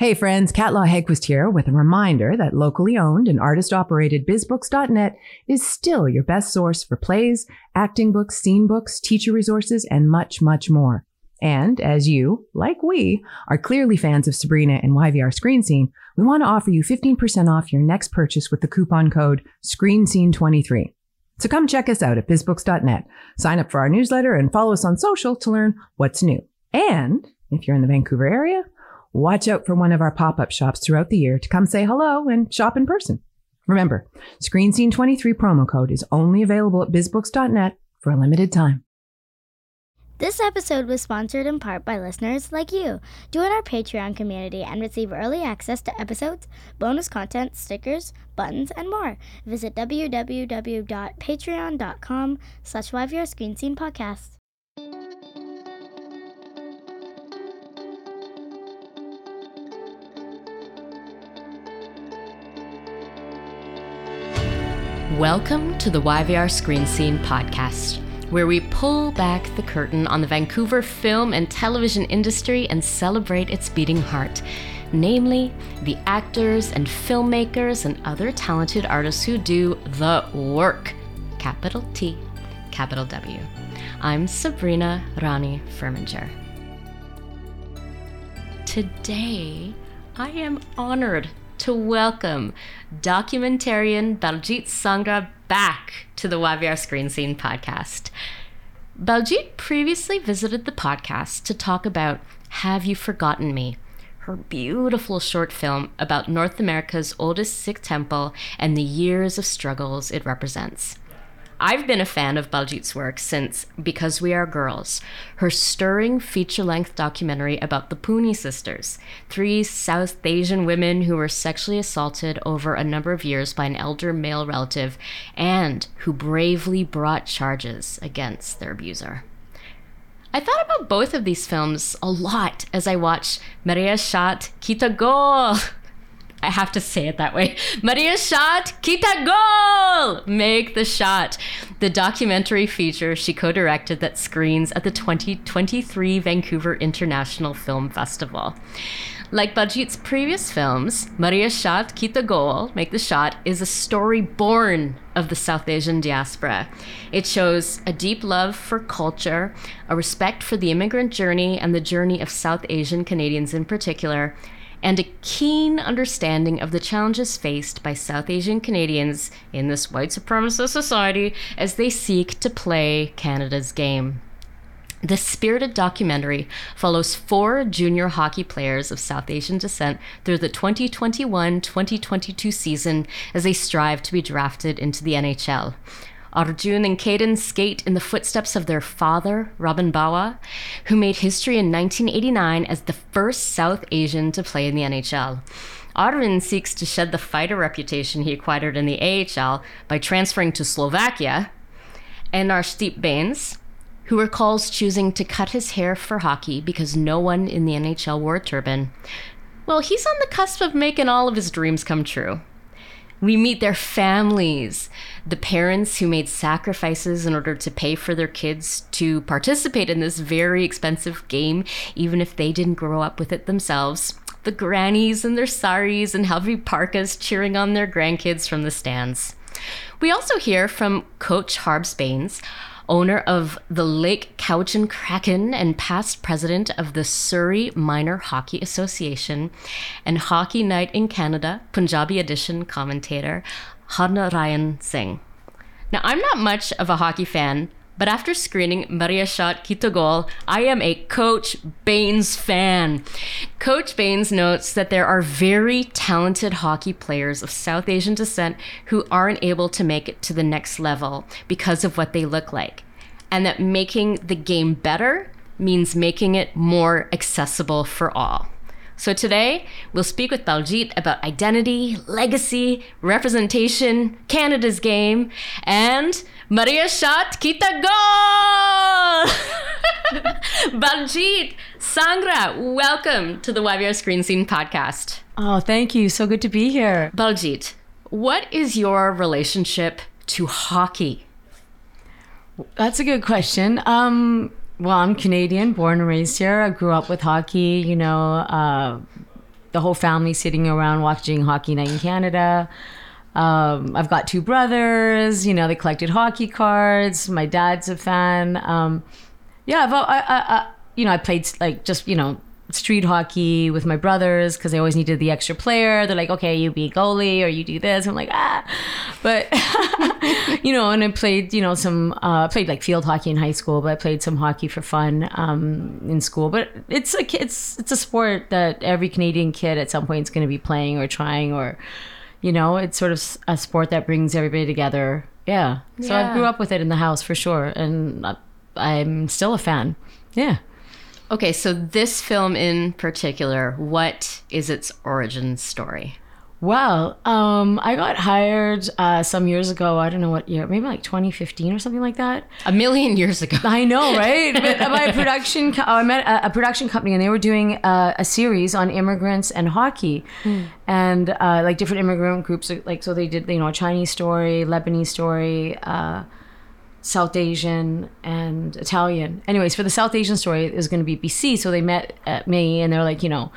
Hey friends, Kat Law Hegquist here with a reminder that locally owned and artist operated bizbooks.net is still your best source for plays, acting books, scene books, teacher resources, and much, much more. And as you, like we, are clearly fans of Sabrina and YVR Screen Scene, we want to offer you 15% off your next purchase with the coupon code ScreenScene23. So come check us out at bizbooks.net. Sign up for our newsletter and follow us on social to learn what's new. And if you're in the Vancouver area, watch out for one of our pop-up shops throughout the year to come say hello and shop in person. Remember, Screen Scene 23 promo code is only available at bizbooks.net for a limited time. This episode was sponsored in part by listeners like you. Join our Patreon community and receive early access to episodes, bonus content, stickers, buttons, and more. Visit www.patreon.com slash Screen Scene Podcast. Welcome to the YVR Screen Scene podcast, where we pull back the curtain on the Vancouver film and television industry and celebrate its beating heart, namely the actors and filmmakers and other talented artists who do the work. Capital T, capital W. I'm Sabrina Rani Furminger. Today, I am honored to welcome documentarian Baljit Sangra back to the YVR Screen Scene podcast. Baljit previously visited the podcast to talk about Have You Forgotten Me, her beautiful short film about North America's oldest Sikh temple and the years of struggles it represents. I've been a fan of Baljit's work since Because We Are Girls, her stirring feature length documentary about the Pooni sisters, three South Asian women who were sexually assaulted over a number of years by an elder male relative and who bravely brought charges against their abuser. I thought about both of these films a lot as I watched Mareya Shot Keetha Goal I have to say it that way. Mareya shot, keetha goal! Make the shot. The documentary feature she co directed that screens at the 2023 Vancouver International Film Festival. Like Baljit's previous films, Mareya Shot, Keetha Goal, Make the Shot, is a story born of the South Asian diaspora. It shows a deep love for culture, a respect for the immigrant journey and the journey of South Asian Canadians in particular, and a keen understanding of the challenges faced by South Asian Canadians in this white supremacist society as they seek to play Canada's game. The spirited documentary follows four junior hockey players of South Asian descent through the 2021 2022 season as they strive to be drafted into the NHL. Arjun and Kaden skate in the footsteps of their father, Robin Bawa, who made history in 1989 as the first South Asian to play in the NHL. Arjun seeks to shed the fighter reputation he acquired in the AHL by transferring to Slovakia, and Arshdeep Bains, who recalls choosing to cut his hair for hockey because no one in the NHL wore a turban. Well, he's on the cusp of making all of his dreams come true. We meet their families, the parents who made sacrifices in order to pay for their kids to participate in this very expensive game, even if they didn't grow up with it themselves. The grannies in their saris and heavy parkas cheering on their grandkids from the stands. We also hear from Coach Harbs Bains owner of the Lake Cowichan Kraken and past president of the Surrey Minor Hockey Association, and Hockey Night in Canada, Punjabi edition commentator, Harnarayan Singh. Now, I'm not much of a hockey fan, but after screening Mareya Shot Keetha Goal, I am a Coach Bains fan. Coach Bains notes that there are very talented hockey players of South Asian descent who aren't able to make it to the next level because of what they look like, and that making the game better means making it more accessible for all. So today, we'll speak with Baljit about identity, legacy, representation, Canada's game, and Mareya Shot Keetha Goal! Baljit Sangra, welcome to the YVR Screen Scene podcast. Oh, thank you. So good to be here. Baljit, what is your relationship to hockey? That's a good question. Um, well, I'm Canadian, born and raised here. I grew up with hockey, you know, uh, the whole family sitting around watching Hockey Night in Canada. Um, I've got two brothers. You know, they collected hockey cards. My dad's a fan. Um, yeah, I've, I, I, I, you know, I played like just you know street hockey with my brothers because they always needed the extra player. They're like, okay, you be goalie or you do this. I'm like, ah, but you know, and I played, you know, some uh, played like field hockey in high school, but I played some hockey for fun um, in school. But it's a it's it's a sport that every Canadian kid at some point is going to be playing or trying or. You know, it's sort of a sport that brings everybody together. Yeah. So Yeah. I grew up with it in the house for sure. And I'm still a fan. Yeah. Okay, so this film in particular, what is its origin story? Well, um, I got hired uh, some years ago. I don't know what year, maybe like 2015 or something like that. A million years ago. I know, right? but by a production, co- I met a, a production company, and they were doing uh, a series on immigrants and hockey, and uh, like different immigrant groups. Like so, they did you know a Chinese story, Lebanese story. Uh, South Asian and Italian. Anyways, for the South Asian story, it was going to be BC. So they met at me and they're like, you know,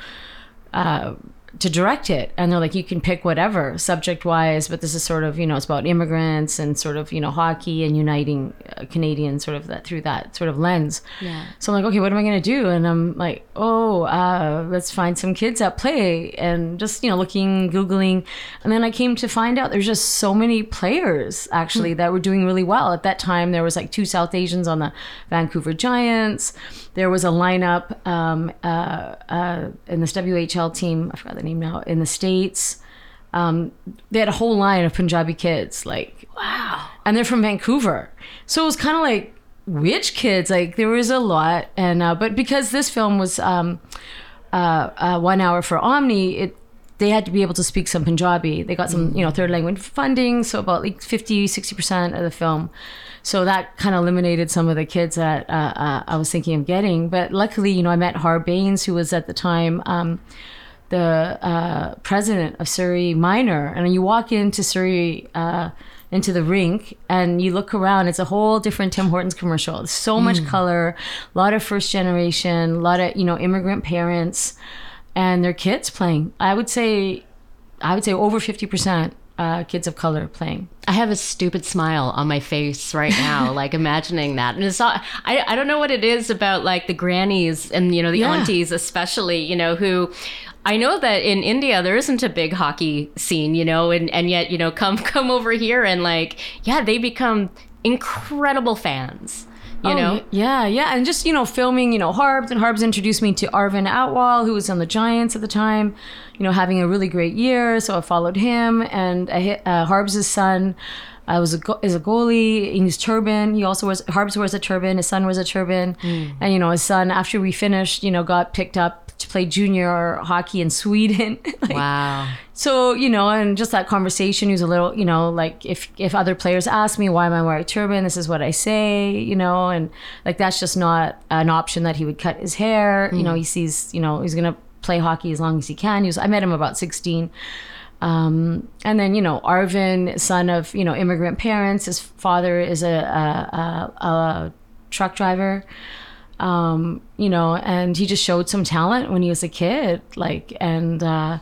uh, to direct it. And they're like, you can pick whatever subject wise, but this is sort of, you know, it's about immigrants and sort of, you know, hockey and uniting uh, Canadians sort of that through that sort of lens. Yeah. So I'm like, okay, what am I going to do? And I'm like, oh, uh, let's find some kids at play and just, you know, looking, Googling. And then I came to find out there's just so many players actually that were doing really well. At that time, there was like two South Asians on the Vancouver Giants. There was a lineup um, uh, uh, in this WHL team, I forgot the name now, in the States. Um, they had a whole line of Punjabi kids, like, wow. And they're from Vancouver. So it was kind of like, which kids? Like, there was a lot. And, uh, but because this film was um, uh, uh, one hour for Omni, it, they had to be able to speak some Punjabi. They got some, you know, third language funding, so about like 50, 60% of the film. So that kind of eliminated some of the kids that uh, uh, I was thinking of getting. But luckily, you know, I met Harb Bains, who was at the time um, the uh, president of Surrey Minor. And you walk into Surrey, uh, into the rink, and you look around, it's a whole different Tim Hortons commercial. There's so much color, a lot of first generation, a lot of, you know, immigrant parents and their kids playing. I would say, I would say over 50% uh, kids of color playing. I have a stupid smile on my face right now, like imagining that. And it's all, I, I don't know what it is about like the grannies and, you know, the Yeah. aunties, especially, you know, who I know that in India there isn't a big hockey scene, you know, and, and yet, you know, come, come over here and like, yeah, they become incredible fans, you Oh, know? yeah, yeah, and just you know, filming, you know, Harbs and Harbs introduced me to Arvin Atwal, who was on the Giants at the time, you know, having a really great year. So I followed him, and I hit uh, Harbs' son. I was a go- is a goalie in his turban. He also wears Harbs wears a turban. His son wears a turban, and you know, his son after we finished, you know, got picked up play junior hockey in Sweden. Like, Wow. so you know, and just that conversation, he was a little, you know, like if if other players ask me why am I wearing a turban, this is what I say, you know, and like that's just not an option that he would cut his hair. You know, he sees, you know, he's gonna play hockey as long as he can. He was, I met him about sixteen. Um, and then you know Arvin, son of you know immigrant parents. His father is a, a, a, a truck driver um, you know, and he just showed some talent when he was a kid, like, and uh,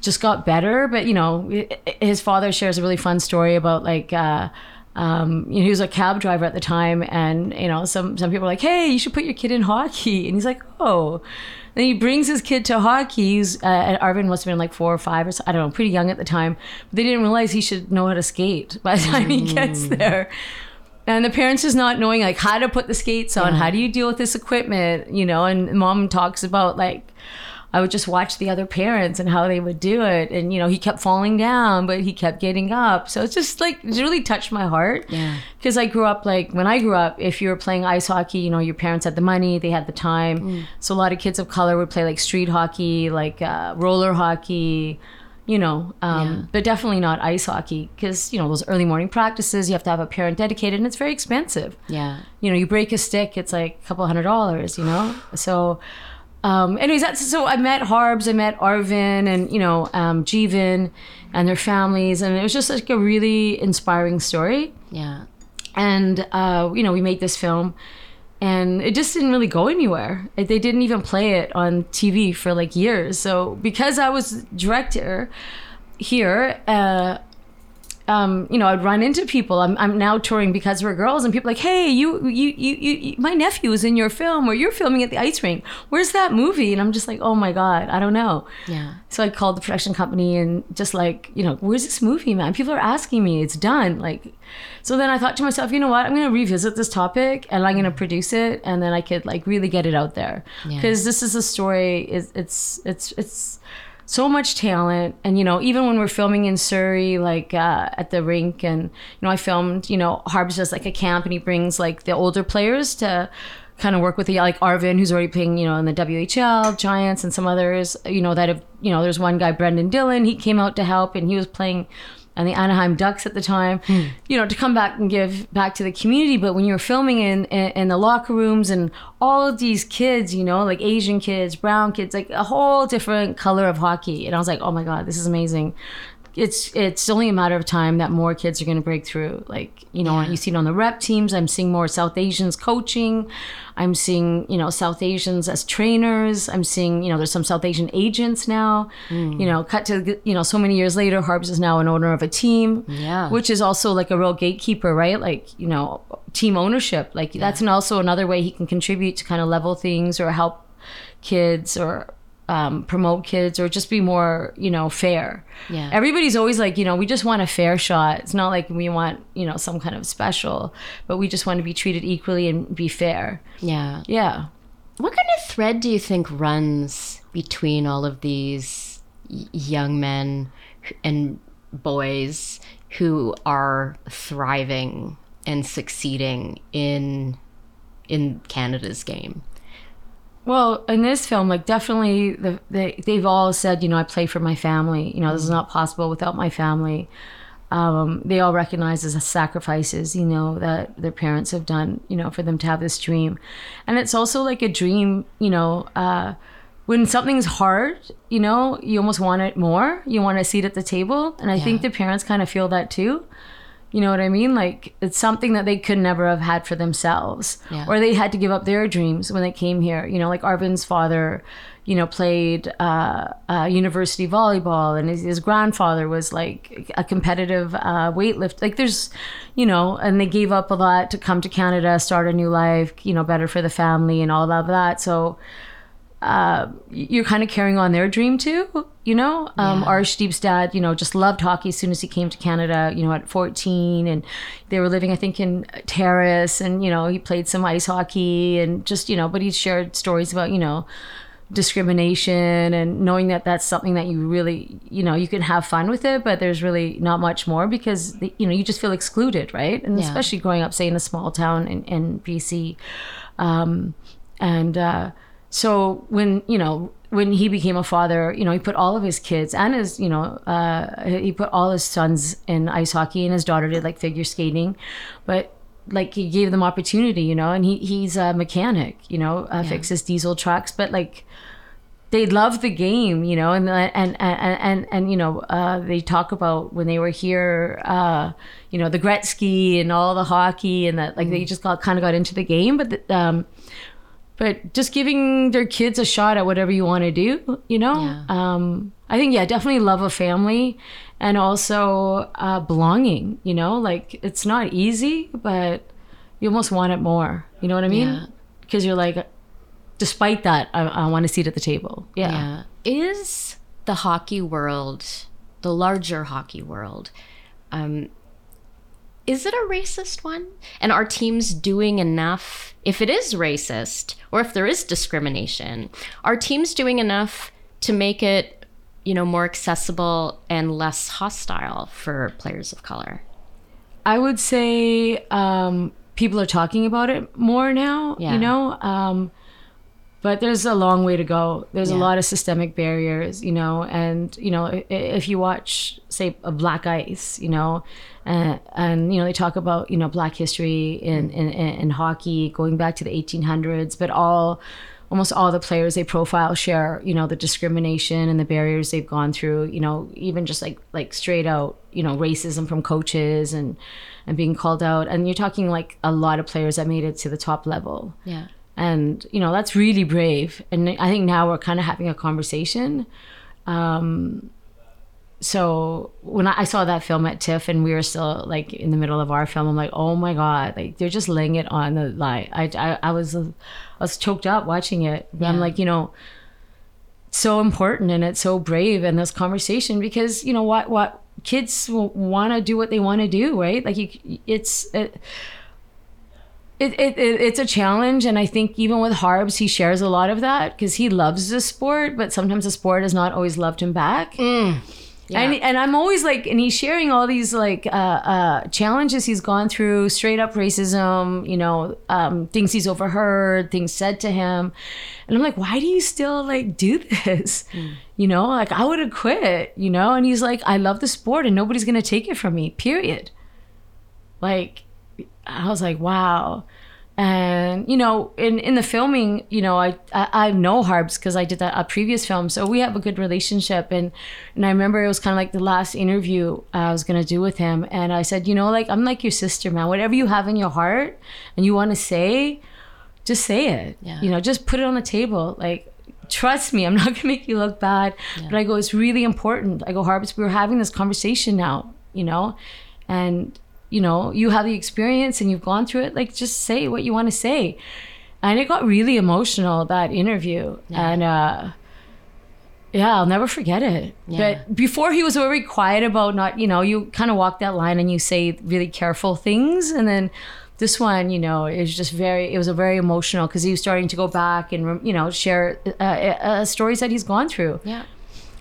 just got better. But you know, his father shares a really fun story about like. Uh, um, you know, he was a cab driver at the time, and you know, some some people are like, "Hey, you should put your kid in hockey," and he's like, "Oh." Then he brings his kid to hockey. He's, uh, and Arvin must have been like four or five or so, I don't know, pretty young at the time. But they didn't realize he should know how to skate by the time he gets there and the parents is not knowing like how to put the skates on how do you deal with this equipment you know? And mom talks about like i would just watch the other parents and how they would do it. And you know he kept falling down but he kept getting up. So it's just like it really touched my heart. Yeah. because i grew up like when i grew up if you were playing ice hockey you know your parents had the money they had the time. So a lot of kids of color would play like street hockey like uh, roller hockey you know, um, Yeah. but definitely not ice hockey because you know those early morning practices. You have to have a parent dedicated, and it's very expensive. Yeah. You know, you break a stick, it's like a couple hundred dollars. You know, so. Um, anyways, that's so I met Harbs, I met Arvin, and you know um, Jeevan, and their families, and it was just like a really inspiring story Yeah. and uh, you know we made this film and it just didn't really go anywhere. They didn't even play it on TV for like years. So because I was director here, uh, um, you know, I'd run into people. I'm, I'm now touring because we're girls, and people are like, hey, you, you, you, you, my nephew is in your film, or you're filming at the ice rink. Where's that movie? And I'm just like, oh my god, I don't know. Yeah. So I called the production company and just like, you know, where's this movie, man? People are asking me. It's done. Like, so then I thought to myself, you know what? I'm going to revisit this topic and I'm going to produce it, and then I could like really get it out there Yeah. because this is a story. Is it's it's it's so much talent, and you know, even when we're filming in Surrey, like uh, at the rink, and you know, I filmed, you know, Harbs does like a camp, and he brings like the older players to kind of work with the like Arvin, who's already playing, you know, in the WHL, Giants, and some others, you know, that have, you know, there's one guy, Brenden Dillon, he came out to help, and he was playing on the Anaheim Ducks at the time, hmm. you know, to come back and give back to the community. But when you were filming in, in in the locker rooms and all of these kids, you know, like Asian kids, brown kids, like a whole different color of hockey, and I was like, oh my god, this is amazing it's it's only a matter of time that more kids are going to break through. Like you know, you see it on the rep teams. I'm seeing more South Asians coaching. I'm seeing you know South Asians as trainers. I'm seeing you know there's some South Asian agents now. Hmm. You know, cut to you know so many years later, Harbs is now an owner of a team. Yeah. which is also like a real gatekeeper, right? Like you know, team ownership. Like that's an also another way he can contribute to kind of level things or help kids or um, promote kids or just be more, you know, fair. Yeah. Everybody's always like, you know, we just want a fair shot. It's not like we want, you know, some kind of special, but we just want to be treated equally and be fair. Yeah. Yeah. What kind of thread do you think runs between all of these young men and boys who are thriving and succeeding in in Canada's game? Well, in this film, like definitely, the, they they've all said, you know, I play for my family. You know, this is not possible without my family. Um, they all recognize as sacrifices, you know, that their parents have done, you know, for them to have this dream, and it's also like a dream, you know. Uh, when something's hard, you know, you almost want it more. You want a seat at the table, and I think the parents kind of feel that too. You know what I mean? Like it's something that they could never have had for themselves, Yeah. or they had to give up their dreams when they came here. You know, like Arvin's father, you know, played uh, uh, university volleyball, and his, his grandfather was like a competitive uh, weightlift. Like there's, you know, and they gave up a lot to come to Canada, start a new life. You know, better for the family and all of that. So uh, you're kind of carrying on their dream too, you know. Um, Arshdeep's dad, you know, just loved hockey as soon as he came to Canada, you know, at 14, and they were living, I think, in Terrace, and you know, he played some ice hockey, and just you know, but he shared stories about you know discrimination and knowing that that's something that you really you know you can have fun with it but there's really not much more because the, you know you just feel excluded right and Yeah. especially growing up say in a small town in, in bc um, and uh, so when you know when he became a father you know he put all of his kids and his you know uh, he put all his sons in ice hockey and his daughter did like figure skating. But like he gave them opportunity you know and he he's a mechanic you know uh, fixes diesel trucks. But like they love the game, you know, and and and and and, you know, uh, they talk about when they were here, uh, you know, the Gretzky and all the hockey, and that like they just got kind of got into the game, but the, um, but just giving their kids a shot at whatever you want to do, you know. Yeah. Um, I think yeah, definitely love a family, and also uh, belonging. You know, like it's not easy, but you almost want it more. You know what I mean? Yeah. Because you're like, despite that, I, I want a seat at the table. Yeah. Yeah. Is the hockey world, the larger hockey world, um, is it a racist one? And are teams doing enough, if it is racist or if there is discrimination, are teams doing enough to make it, you know, more accessible and less hostile for players of color? I would say um, people are talking about it more now, Yeah. you know, um, but there's a long way to go. There's a lot of systemic barriers, you know, and, you know, if you watch, say, a Black Ice, you know, and, and you know, they talk about, you know, Black history in, in, in, in hockey going back to the 1800s, but all almost all the players they profile share, you know, the discrimination and the barriers they've gone through, you know, even just like like straight out, you know, racism from coaches and and being called out. And you're talking like a lot of players that made it to the top level. Yeah. And, you know, that's really brave. And I think now we're kind of having a conversation. Um, so when I, I saw that film at TIFF and we were still like in the middle of our film, I'm like, oh my god, like they're just laying it on the line. I, I, I was I was choked up watching it. Yeah. I'm like, you know, so important and it's so brave in this conversation because you know what what kids want to do what they want to do, right? Like you, it's. It, it, it, it, it's a challenge and i think even with harbs he shares a lot of that because he loves the sport but sometimes the sport has not always loved him back Yeah. and, and I'm always like, and he's sharing all these like uh, uh, challenges he's gone through, straight up racism, you know, um, things he's overheard, things said to him, and I'm like, why do you still like do this? You know, like I would have quit, you know. And he's like, I love the sport, and nobody's gonna take it from me. Period. Like, I was like, wow. And you know, in in the filming, you know, I I, I know Harbs because I did that a previous film, so we have a good relationship. And and I remember it was kind of like the last interview I was gonna do with him, and I said, you know, like I'm like your sister, man. Whatever you have in your heart and you want to say, just say it. Yeah. You know, just put it on the table. Like, trust me, I'm not gonna make you look bad. Yeah. But I go, it's really important. I go, Harbs, we we're having this conversation now, you know, and you know, you have the experience and you've gone through it. Like, just say what you want to say. And it got really emotional that interview, and uh, yeah, I'll never forget it. Yeah. But before he was very quiet about not, you know, you kind of walk that line and you say really careful things, and then this one, you know, is just very. It was a very emotional because he was starting to go back and you know share uh, uh, stories that he's gone through. Yeah.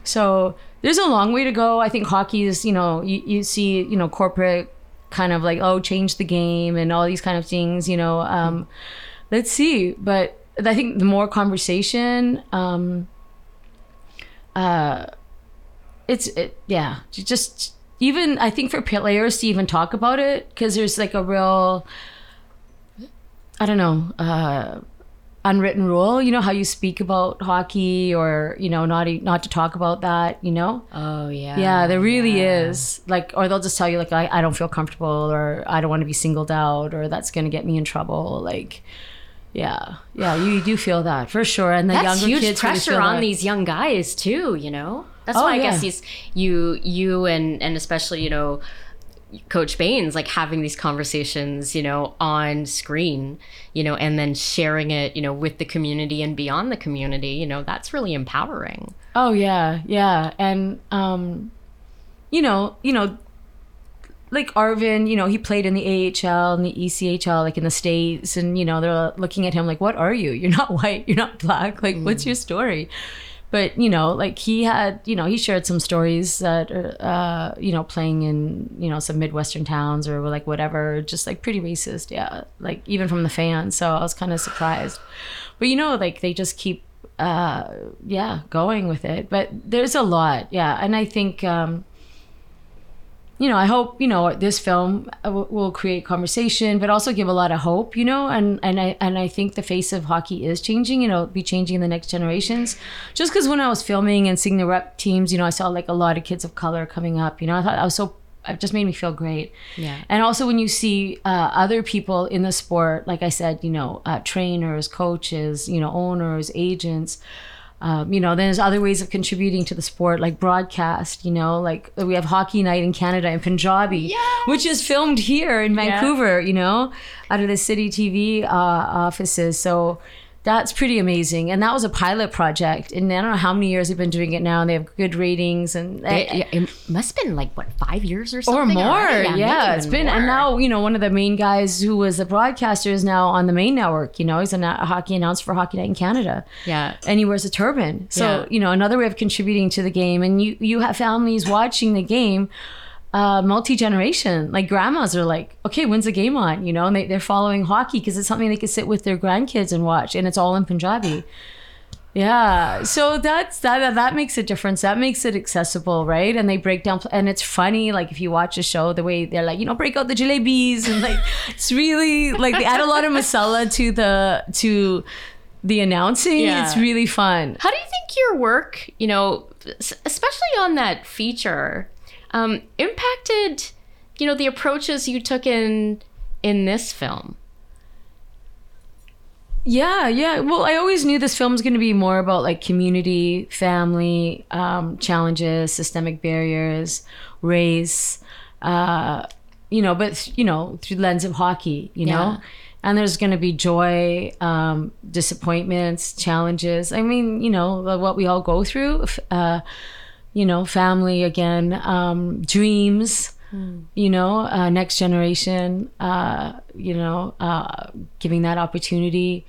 So there's a long way to go. I think hockey is, you know, you, you see, you know, corporate kind of like, oh, change the game and all these kind of things, you know. Um, let's see. But I think the more conversation, um, uh, it's, it, yeah, just even, I think for players to even talk about it, because there's like a real, I don't know, uh, unwritten rule. You know how you speak about hockey, or you know, not not to talk about that. You know. Oh yeah. Yeah, there really yeah. is. Like, or they'll just tell you like, I, I don't feel comfortable, or I don't want to be singled out, or that's gonna get me in trouble. Like, yeah, yeah, you do feel that for sure. And the That's younger huge really pressure feel on that. these young guys too. You know. That's Oh, why I yeah. guess these you you and and especially you know. Coach Bains like having these conversations, you know, on screen, you know, and then sharing it, you know, with the community and beyond the community, you know, that's really empowering. Oh yeah, yeah, and um, you know, you know, like Arvin, you know, he played in the AHL and the ECHL, like in the states, and you know, they're looking at him like, "What are you? You're not white. You're not black. Like, what's your story?" But you know, like he had, you know, he shared some stories that, are, uh, you know, playing in, you know, some midwestern towns or like whatever, just like pretty racist, yeah, like even from the fans. So I was kind of surprised, but you know, like they just keep uh yeah going with it. But there's a lot yeah. And i think um you know i hope you know this film uh, w- will create conversation but also give a lot of hope you know and and i and i think the face of hockey is changing you know be changing in the next generations just because when i was filming and seeing the rep teams you know i saw like a lot of kids of color coming up you know i thought i was so it just made me feel great Yeah. and also when you see uh, other people in the sport like i said you know uh, trainers coaches you know owners agents um, you know there's other ways of contributing to the sport like broadcast you know like we have hockey night in canada in punjabi which is filmed here in vancouver you know out of the city tv uh, offices. So that's pretty amazing and that was a pilot project and i don't know how many years they've been doing it now and they have good ratings and It, yeah, it must have been like what five years or something, or more. already? Yeah, maybe it's been, and now you know one of the main guys who was a broadcaster is now on the main network. You know, he's a, a hockey announcer for Hockey Night in Canada. Yeah. and he wears a turban. So Yeah. you know another way of contributing to the game, and you you have families watching the game. Uh, multi generation, like grandmas are like, okay, when's the game on? You know, and they, they're following hockey because it's something they can sit with their grandkids and watch, and it's all in Punjabi. Yeah, so that's that, that. Makes a difference. That makes it accessible, right? And they break down, and it's funny. Like if you watch a show, the way they're like, you know, break out the jalebis, and like it's really like they add a lot of masala to the to the announcing. Yeah. It's really fun. How do you think your work, you know, especially on that feature, um, impacted, you know, the approaches you took in in this film? Yeah, yeah. Well, I always knew this film was going to be more about like community, family um, challenges, systemic barriers, race, uh, you know, but you know, through the lens of hockey, you Yeah. know. And there's going to be joy, um, disappointments, challenges. I mean, you know, what we all go through. Uh, you know, family again, um, dreams you know, uh, next generation, uh, you know, uh, giving that opportunity.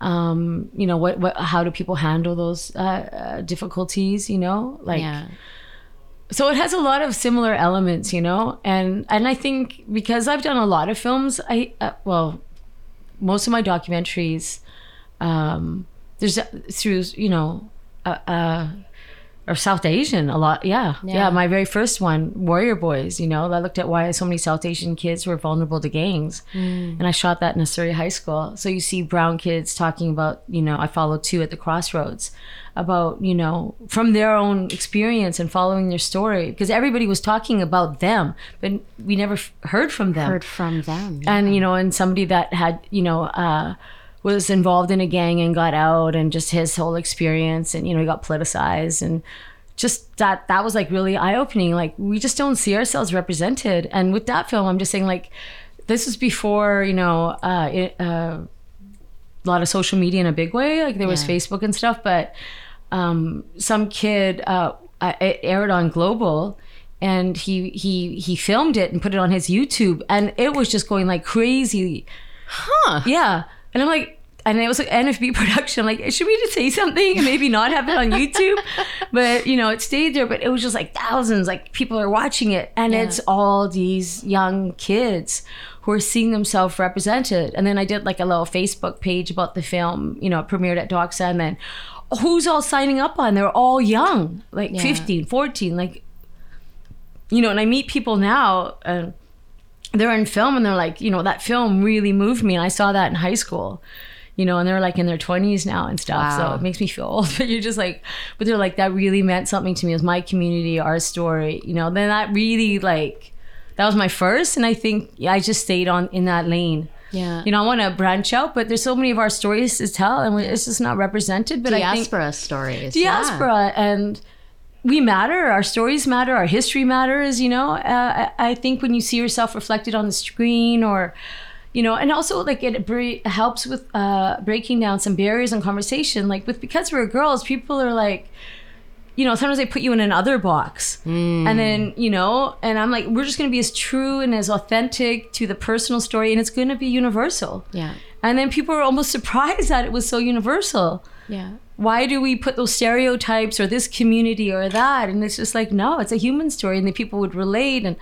Um, you know, what, what, how do people handle those uh, uh, difficulties? You know, like, yeah. so it has a lot of similar elements, you know, and and I think because I've done a lot of films, I uh, well, most of my documentaries, um, there's through you know, uh, uh, or South Asian a lot. Yeah. yeah, Yeah. My very first one, Warrior Boys. You know, I looked at why so many South Asian kids were vulnerable to gangs, and I shot that in a Surrey high school. So you see brown kids talking about, you know, I followed two at the crossroads about, you know, from their own experience and following their story because everybody was talking about them, but we never f- heard from them Heard from them. and you know and somebody that had you know uh was involved in a gang and got out and just his whole experience and you know he got politicized and just that that was like really eye-opening like we just don't see ourselves represented and with that film i'm just saying like this was before you know uh, it, uh a lot of social media in a big way like there was Yeah. facebook and stuff but um some kid uh uh, it aired on global and he he he filmed it and put it on his youtube and it was just going like crazy huh. yeah. And I'm like, and it was like NFB production. I'm like, should we just say something and maybe not have it on YouTube? but you know, it stayed there. But it was just like thousands, like people are watching it, and Yeah. it's all these young kids who are seeing themselves represented. And then I did like a little Facebook page about the film. You know, premiered at Doxa, and then who's all signing up on? They're all young, like Yeah. 15, 14, like you know. And I meet people now. And, they're in film and they're like, you know, that film really moved me. And I saw that in high school, you know, and they're like in their 20s now and stuff. Wow. So it makes me feel old. But you're just like, but they're like, that really meant something to me. It was my community, our story, you know, then that really like, that was my first. And I think yeah, I just stayed on in that lane. Yeah. You know, I want to branch out, but there's so many of our stories to tell and it's just not represented. But I think diaspora stories. yeah. diaspora and we matter our stories matter our history matters you know? Uh, I, think when you see yourself reflected on the screen or you know and also like it bre- helps with uh, breaking down some barriers in conversation. Like with because we're girls people are like you know sometimes they put you in another box. And then you know and i'm like we're just going to be as true and as authentic to the personal story and it's going to be universal. Yeah. and then people are almost surprised that it was so universal. Yeah. Why do we put those stereotypes or this community or that? And it's just like no it's a human story and the people would relate. And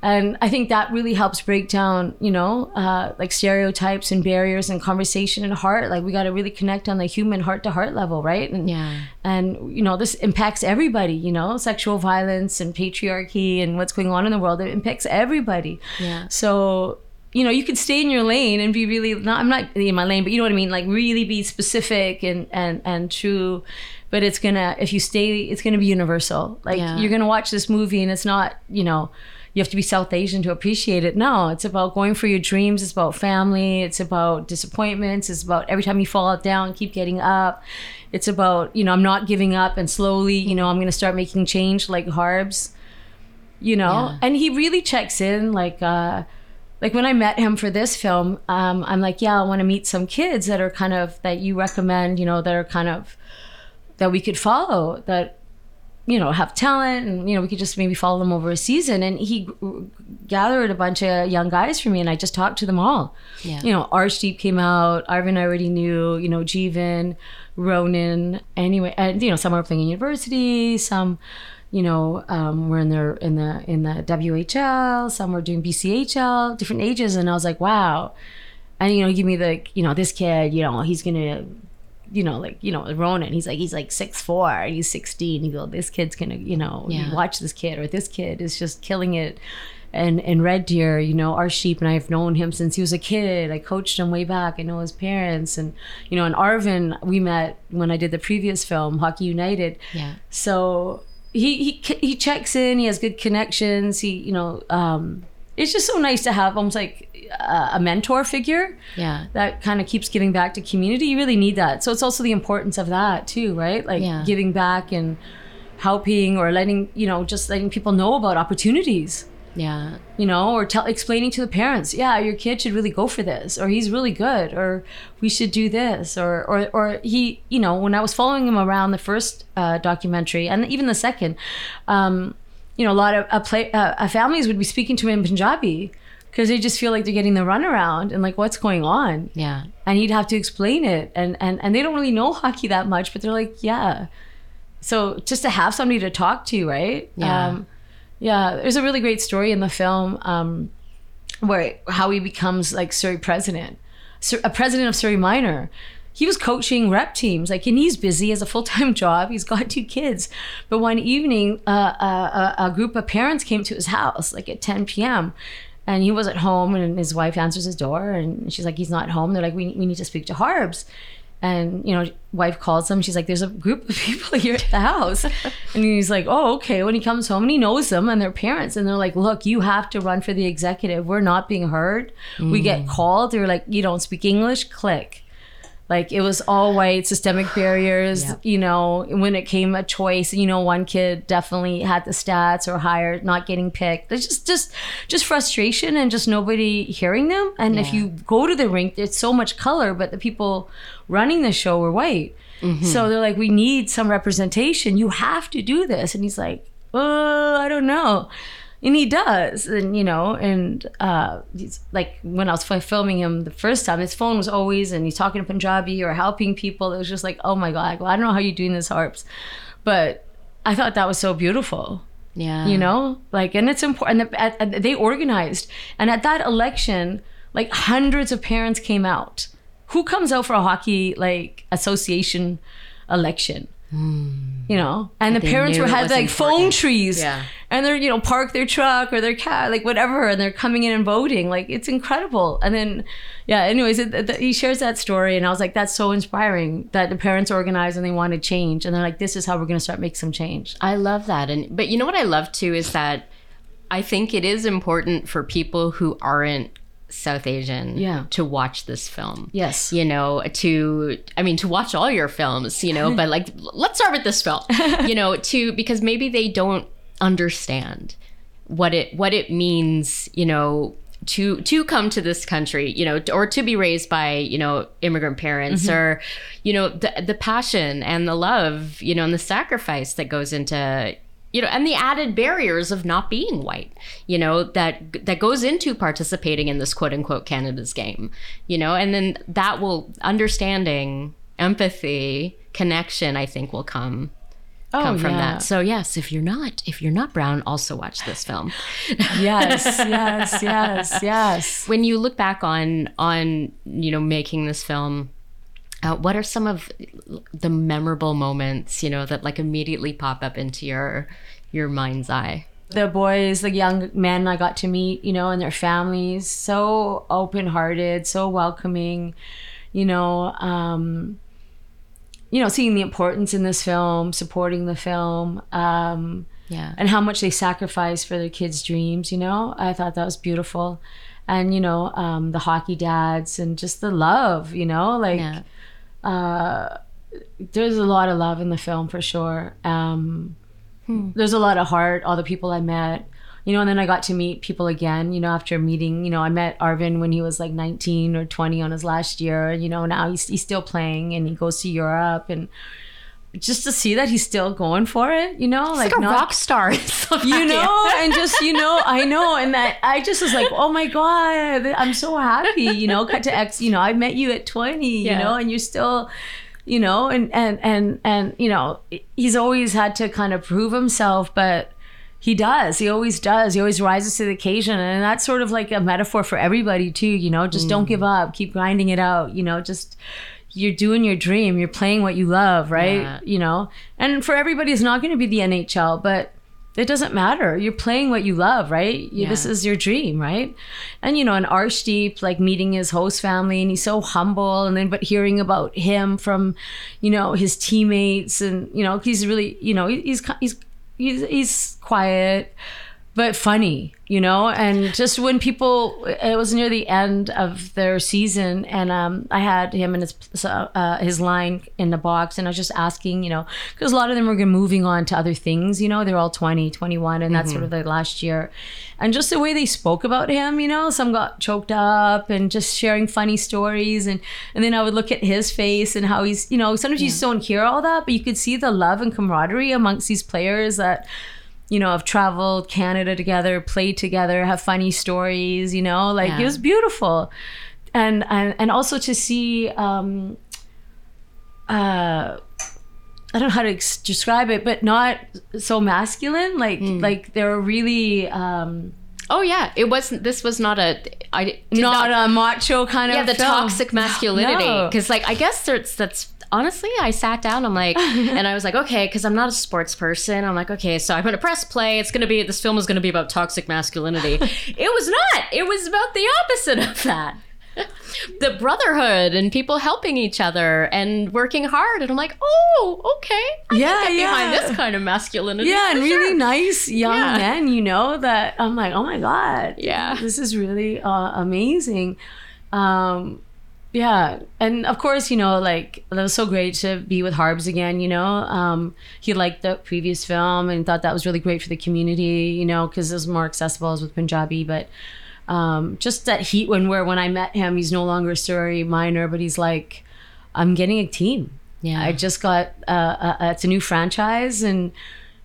and i think that really helps break down you know uh, like stereotypes and barriers and conversation and heart. Like we got to really connect on the human heart to heart level right? And Yeah. and you know this impacts everybody you know sexual violence and patriarchy and what's going on in the world. It impacts everybody. Yeah. so you know you could stay in your lane and be really not i'm not in my lane but you know what i mean? Like really be specific and and and true but it's gonna if you stay it's gonna be universal. Like Yeah. you're gonna watch this movie and it's not you know you have to be south asian to appreciate it. No it's about going for your dreams it's about family it's about disappointments it's about every time you fall down keep getting up. It's about you know i'm not giving up and slowly you know i'm gonna start making change like harbs you know? Yeah. and he really checks in like uh like when I met him for this film, um, I'm like, yeah, I want to meet some kids that are kind of that you recommend, you know, that are kind of that we could follow that, you know, have talent, and you know, we could just maybe follow them over a season. And he gathered a bunch of young guys for me, and I just talked to them all. Yeah. You know, Arshdeep came out, Arvin I already knew, you know, Jeevan, Ronan, anyway, and you know, some are playing in university, some you know, um, were in their in the in the WHL, some were doing BCHL, different ages, and I was like, wow. And you know, give me the you know this kid, you know, he's gonna, you know, like you know Ronan, he's like he's like six four, and he's sixteen. You go, this kid's gonna, you know, Yeah. watch this kid, or this kid is just killing it. and and Red Deer, you know, Arshdeep, and I've known him since he was a kid. I coached him way back. I know his parents, and you know, and Arvin, we met when I did the previous film, Hockey United. Yeah. So he he he checks in. He has good connections. He you know, um, it's just so nice to have almost like a, a mentor figure Yeah. that kind of keeps giving back to community. You really need that. So it's also the importance of that too, right? Like Yeah. giving back and helping or letting you know just letting people know about opportunities Yeah. you know, or tell explaining to the parents, yeah, your kid should really go for this, or he's really good, or we should do this, or or or he, you know, when I was following him around the first uh, documentary and even the second, um, you know, a lot of uh, play, uh, uh, families would be speaking to him in Punjabi because they just feel like they're getting the runaround and like what's going on, Yeah. and he'd have to explain it, and and and they don't really know hockey that much, but they're like, yeah. So just to have somebody to talk to, right? Yeah. Um, yeah, there's a really great story in the film um, where how he becomes like Surrey president, a president of Surrey Minor. He was coaching rep teams, like, and he's busy as a full time job. He's got two kids, but one evening, uh, a, a, a group of parents came to his house, like at 10 p.m. And he was at home, and his wife answers his door, and she's like, "He's not home." They're like, "We, we need to speak to Harbs." And you know, wife calls him. She's like, "There's a group of people here at the house," and he's like, "Oh, okay." When he comes home, and he knows them and their parents, and they're like, "Look, you have to run for the executive. We're not being heard. We get mm. called. They're like, you don't speak English. Click." Like it was all white, systemic barriers. Yep. You know, when it came a choice, you know, one kid definitely had the stats or higher, not getting picked. There's just just just frustration and just nobody hearing them. And if you go to the rink, it's so much color, but the people running the show were white. Mm-hmm. So they're like, we need some representation. You have to do this. And he's like, oh, I don't know. And he does. And, you know, and uh, he's like when I was filming him the first time, his phone was always, and he's talking Punjabi or helping people. It was just like, oh my God, I go, I don't know how you're doing this, Harbs. But I thought that was so beautiful Yeah. you know like and it's important and the- at- at- they organized and at that election like hundreds of parents came out who comes out for a hockey like association election you know and the. Parents were had like phone trees Yeah. And they're you know park their truck or their car like whatever and they're coming in and voting like it's incredible and then yeah anyways it, it- he shares that story and i was like that's so inspiring that the parents organize and they want to change and they're like this is how we're going to start make some change I love that. And but you know what I love too is that I think it is important for people who aren't South Asian Yeah. to watch this film. Yes. You know, to I mean to watch all your films, you know, but like let's start with this film. you know, to because maybe they don't understand what it what it means, you know, to to come to this country, you know, or to be raised by, you know, immigrant parents mm-hmm. or you know, the the passion and the love, you know, and the sacrifice that goes into you know, and the added barriers of not being white, you know, that that goes into participating in this quote unquote Canada's game, you know, and then that will understanding, empathy, connection, I think will come come from that. So yes, if you're not if you're not brown, also watch this film. yes, yes, yes, yes. when you look back on on you know making this film uh, what are some of the memorable moments you know that like immediately pop up into your your mind's eye The boys, the young men I got to meet, you know, and their families, so open-hearted, so welcoming, you know, um, you know, seeing the importance in this film, supporting the film, um, yeah and how much they sacrifice for their kids' dreams, you know. I thought that was beautiful. And, you know, um, the hockey dads and just the love, you know, like yeah uh, there's a lot of love in the film for sure. Um, There's a lot of heart. All the people I met, you know, and then I got to meet people again. You know, after meeting, you know, I met Arvin when he was like 19 or 20 on his last year. You know, now he's he's still playing and he goes to Europe and just to see that he's still going for it. You know, like, a rock star you know and just you know i know and that i just was like oh my god i'm so happy you know cut to x you know i met you at 20 Yeah. you know and you're still you know and and and and you know he's always had to kind of prove himself but he does he always does he always rises to the occasion and that's sort of like a metaphor for everybody too you know just don't give mm. up keep grinding it out you know just you're doing your dream you're playing what you love right Yeah. you know and for everybody it's not going to be the nhl but it doesn't matter. You're playing what you love, right? You, This is your dream, right? And you know, an Arshdeep, like meeting his host family, and he's so humble. And then, but hearing about him from, you know, his teammates, and you know, he's really, you know, he's he's he's he's quiet, but funny, you know. And just when people, it was near the end of their season, and um, I had him and his uh, his line in the box, and I was just asking, you know, because a lot of them were moving on to other things, you know, they're all 20, 21, and that's sort of their last year. And just the way they spoke about him, you know, some got choked up and just sharing funny stories. And, and then I would look at his face and how he's, you know, sometimes you just don't hear all that, but you could see the love and camaraderie amongst these players that, you know, have traveled Canada together, played together, have funny stories, you know, like it was beautiful. And, and, and also to see, um, uh, I don't know how to ex- describe it, but not so masculine. Like, Hmm. like they're really, um, Oh yeah, it wasn't. This was not a. I did not, a macho kind yeah of yeah the film. toxic masculinity No. because like I guess there's that's honestly I sat down I'm like and I was like okay because I'm not a sports person I'm like okay so I'm gonna press play it's gonna be this film is gonna be about toxic masculinity it was not it was about the opposite of that the brotherhood and people helping each other and working hard and I'm like oh okay I Yeah, can get behind this kind of masculinity yeah, and for really nice young Yeah. men, you know, that I'm like, oh my God. Yeah. This is really uh, amazing. Um, yeah. And of course, you know, like, that was so great to be with Harbs again, you know. Um, he liked the previous film and thought that was really great for the community, you know, because it was more accessible as with Punjabi. But um, just that heat when where when I met him, he's no longer a Surrey minor, but he's like, I'm getting a team. Yeah. I just got uh, uh, it's a new franchise and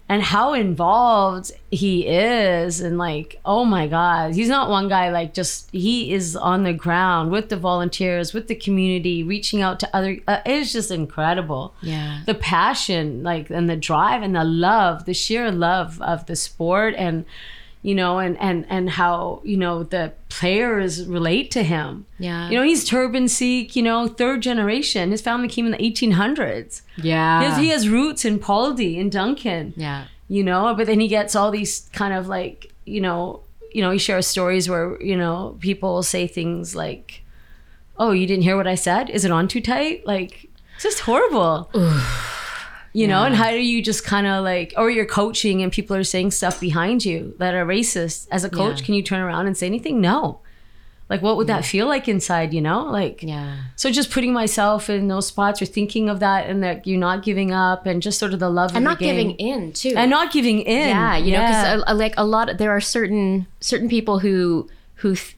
and how involved he is and like oh my god he's not one guy like just he is on the ground with the volunteers with the community reaching out to other uh, it's just incredible. Yeah. The passion like and the drive and the love the sheer love of the sport and you know and and and how you know the players relate to him. Yeah. you know he's turban sikh you know third generation. His family came in the 1800s yeah. He has, he has roots in Paldi in Duncan. Yeah. You know but then he gets all these kind of like you know you know he shares stories where you know people say things like oh you didn't hear what i said? Is it on too tight? Like it's just horrible you know and how do you just kind of like or you're coaching and people are saying stuff behind you that are racist. As a coach Yeah. can you turn around and say anything? No. Like what would that feel like inside you know? Like yeah. so just putting myself in those spots or thinking of that and that you're not giving up and just sort of the love and not the game. giving in too. And not giving in. yeah you know because like a lot of, there are certain certain people who who th-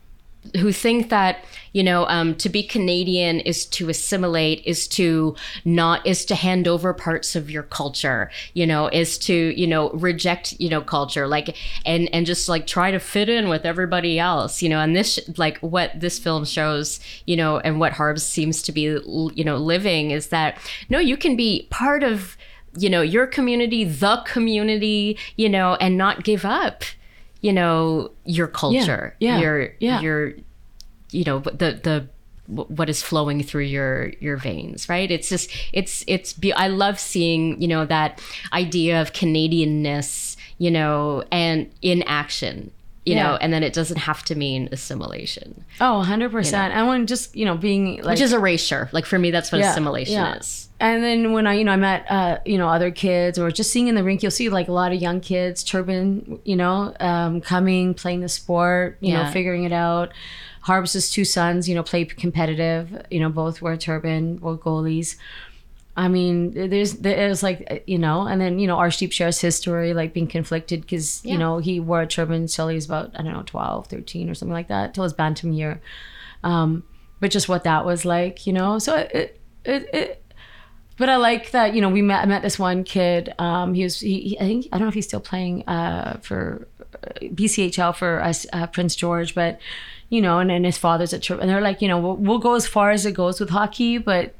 who think that you know um, to be Canadian is to assimilate is to not is to hand over parts of your culture you know is to you know reject you know culture like and and just like try to fit in with everybody else you know and this like what this film shows you know and what Harbs seems to be you know living is that no you can be part of you know your community the community you know and not give up you know your culture yeah, your yeah. your you know the the what is flowing through your your veins right? It's just it's it's be- i love seeing you know that idea of canadianness you know and in action you Yeah. know and then it doesn't have to mean assimilation oh, 100%. And when just, you know, being like which is erasure like for me that's what Yeah, assimilation yeah. is And then when I, you know, I met, uh, you know, other kids or just seeing in the rink, you'll see like a lot of young kids, turban, you know, um, coming, playing the sport, you know, figuring it out. Harbs' two sons, you know, play competitive, you know, both wear turban, both goalies. I mean, there's it was like you know, and then you know, Arshdeep shares his story, like being conflicted because Yeah. you know he wore a turban till he was about I don't know 12, 13 or something like that till his bantam year, um, but just what that was like, you know. So it it, it but I like that you know we met I met this one kid. Um, he was he, he I think I don't know if he's still playing uh, for uh, BCHL for us uh, Prince George, but you know, and, and his father's a trip, and they're like, you know, we'll, we'll go as far as it goes with hockey, but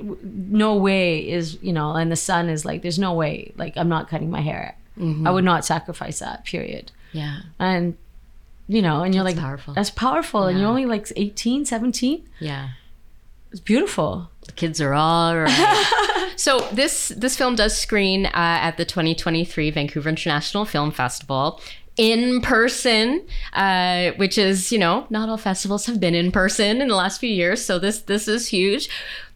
no way is you know, and the son is like, there's no way, like I'm not cutting my hair. I would not sacrifice that. Period. yeah And you know, and you're That's like, powerful. that's powerful, and you're only like 18, 17. yeah It's beautiful. the kids are all right So this this film does screen uh, at the 2023 Vancouver International Film Festival in person, uh, which is you know not all festivals have been in person in the last few years, so this this is huge.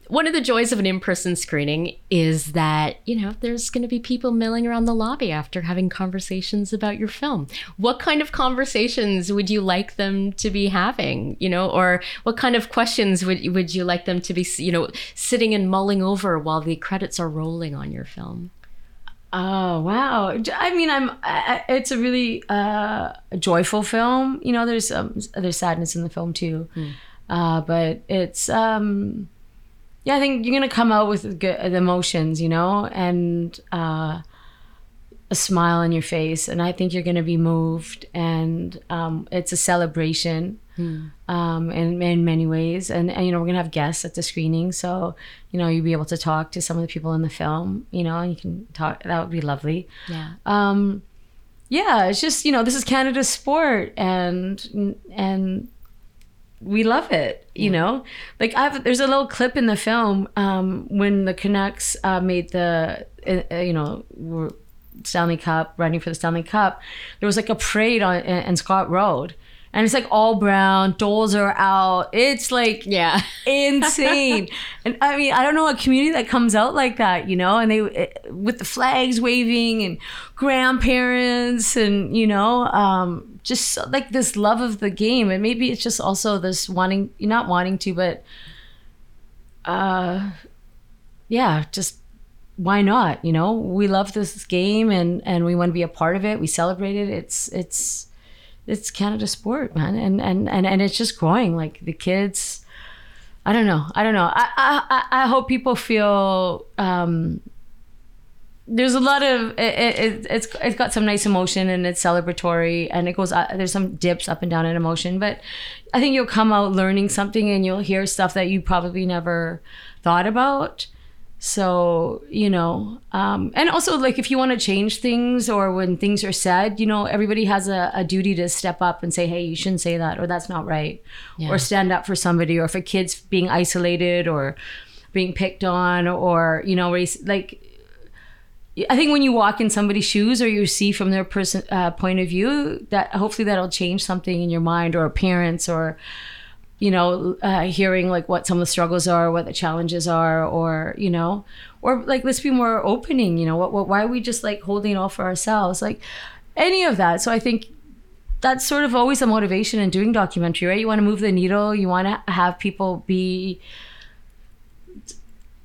One of the joys of an in-person screening is that you know there's going to be people milling around the lobby after having conversations about your film. What kind of conversations would you like them to be having? You know, or what kind of questions would would you like them to be you know sitting and mulling over while the credits are rolling on your film? Oh wow! I mean, I'm. I, it's a really uh, joyful film. You know, there's um, there's sadness in the film too, uh, but it's um, yeah. I think you're gonna come out with good emotions, you know, and uh, a smile on your face, and I think you're gonna be moved, and um, it's a celebration. Um, in, in many ways, and, and you know we're gonna have guests at the screening, so you know you'll be able to talk to some of the people in the film, you know, and you can talk. That would be lovely. Yeah. Um, yeah, it's just you know this is Canada's sport, and and we love it. You know, like I've there's a little clip in the film um, when the Canucks uh, made the uh, uh, you know Stanley Cup running for the Stanley Cup. There was like a parade on and Scott Road. And it's like all brown, doors are out. It's like Yeah. insane. and I mean, I don't know a community that comes out like that, you know, and they with the flags waving and grandparents and you know, um, just like this love of the game. And maybe it's just also this wanting, not wanting to, but uh, yeah, just why not? You know, we love this game and and we want to be a part of it. We celebrate it. It's it's it's Canada sport, man, and and and and it's just growing. Like the kids, I don't know, I don't know. I I I- I hope people feel. um there's a lot of it, it, it's it's got some nice emotion and it's celebratory and it goes uh, there's some dips up and down in emotion but i think you'll come out learning something and you'll hear stuff that you probably never thought about. So you know um, and also like if you want to change things or when things are said you know everybody has a, a duty to step up and say hey you shouldn't say that or that's not right or stand up for somebody or if a kid's being isolated or being picked on or you know race like I think when you walk in somebody's shoes or you see from their person uh, point of view, that hopefully that'll change something in your mind or appearance or you know uh, hearing like what some of the struggles are, what the challenges are, or you know, or like let's be more opening. You know, what, what why are we just like holding it all for ourselves? Like any of that. So I think that's sort of always a motivation in doing documentary, right? You want to move the needle. You want to have people be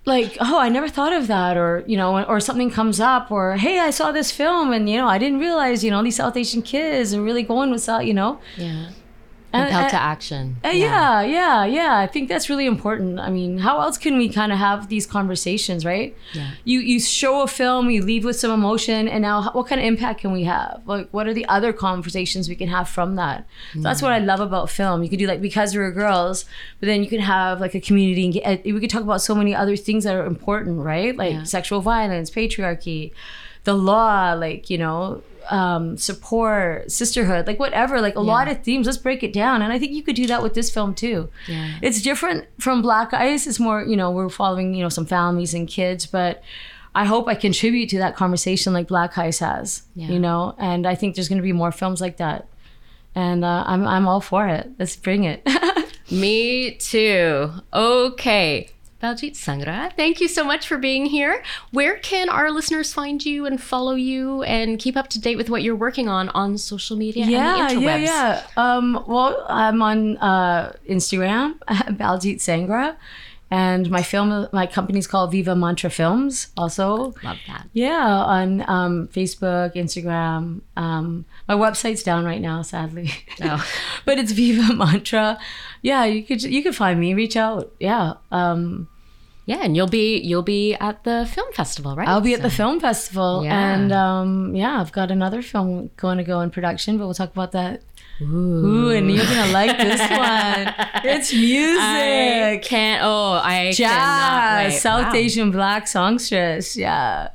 like oh i never thought of that or you know or something comes up or hey i saw this film and you know i didn't realize you know these south asian kids are really going with south you know Yeah. Compelled to action. Uh, yeah. yeah, yeah, I think that's really important. I mean, how else can we kind of have these conversations, right? Yeah. You you show a film, you leave with some emotion, and now what kind of impact can we have? Like, what are the other conversations we can have from that? So that's what I love about film. You could do like because we're girls, but then you can have like a community. And get, we could talk about so many other things that are important, right? Like Yeah. sexual violence, patriarchy, the law, like you know. Um, support, sisterhood, like whatever, like a lot of themes. Let's break it down, and I think you could do that with this film too Yeah. it's different from black ice it's more you know we're following you know some families and kids but i hope i contribute to that conversation like black ice has Yeah. you know and i think there's going to be more films like that and uh, I'm, I'm all for it let's bring it Me too. Okay. Baljit Sangra, thank you so much for being here. Where can our listeners find you and follow you and keep up to date with what you're working on on social media yeah and the yeah interwebs? yeah um, well i'm on uh, instagram baljit sangra and my film my company's called viva mantra films also Love that. Yeah, on um, Facebook, Instagram. Um, my website's down right now, sadly. Oh. but it's Viva Mantra. Yeah, you could you could find me. Reach out. Yeah, um, Yeah, and you'll be you'll be at the film festival, right? I'll be at the film festival, Yeah. and um, yeah, I've got another film going to go in production, but we'll talk about that. Ooh, and you're gonna like this one. It's I music. can't. Oh, I Jazz. South Wow. Asian black songstress. Yeah.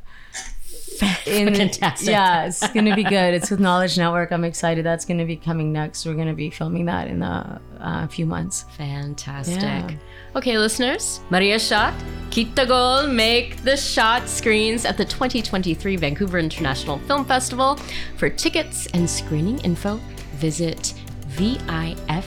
in Fantastic. yeah, it's gonna be good. It's with Knowledge Network. I'm excited. That's gonna be coming next. We're gonna be filming that in a uh, few months. Fantastic. Yeah. Okay, listeners, Mareya Shot, Keetha Goal make the shot screens at the 2023 Vancouver International Film Festival. For tickets and screening info, visit viff.org.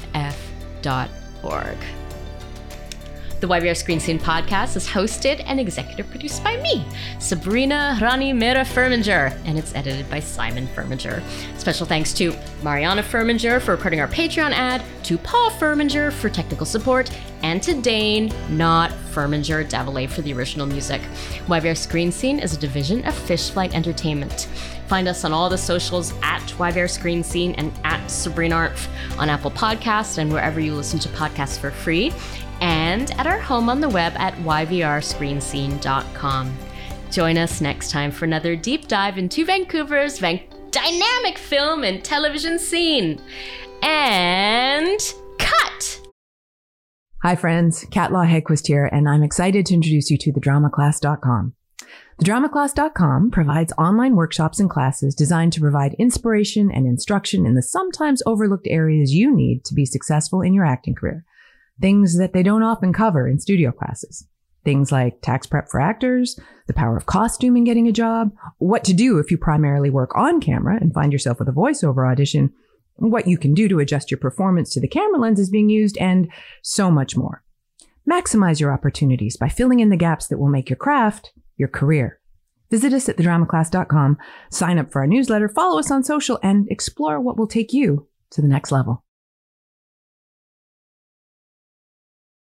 The YVR Screen Scene podcast is hosted and executive produced by me, Sabrina Rani Mera Furminger, and it's edited by Simon Furminger. Special thanks to Mariana Furminger for recording our Patreon ad, to Paul Furminger for technical support, and to Dane, not Furminger Davalay for the original music. YVR Screen Scene is a division of Fishflight Entertainment. Find us on all the socials at YVR Screen Scene and at Sabrina Arnf on Apple Podcasts and wherever you listen to podcasts for free and at our home on the web at yvrscreenscene.com. Join us next time for another deep dive into Vancouver's van- dynamic film and television scene. And cut! Hi, friends. Kat Law here, and I'm excited to introduce you to thedramaclass.com. TheDramaclass.com provides online workshops and classes designed to provide inspiration and instruction in the sometimes overlooked areas you need to be successful in your acting career. Things that they don't often cover in studio classes. Things like tax prep for actors, the power of costume in getting a job, what to do if you primarily work on camera and find yourself with a voiceover audition, what you can do to adjust your performance to the camera lenses being used, and so much more. Maximize your opportunities by filling in the gaps that will make your craft your career. Visit us at thedramaclass.com, sign up for our newsletter, follow us on social, and explore what will take you to the next level.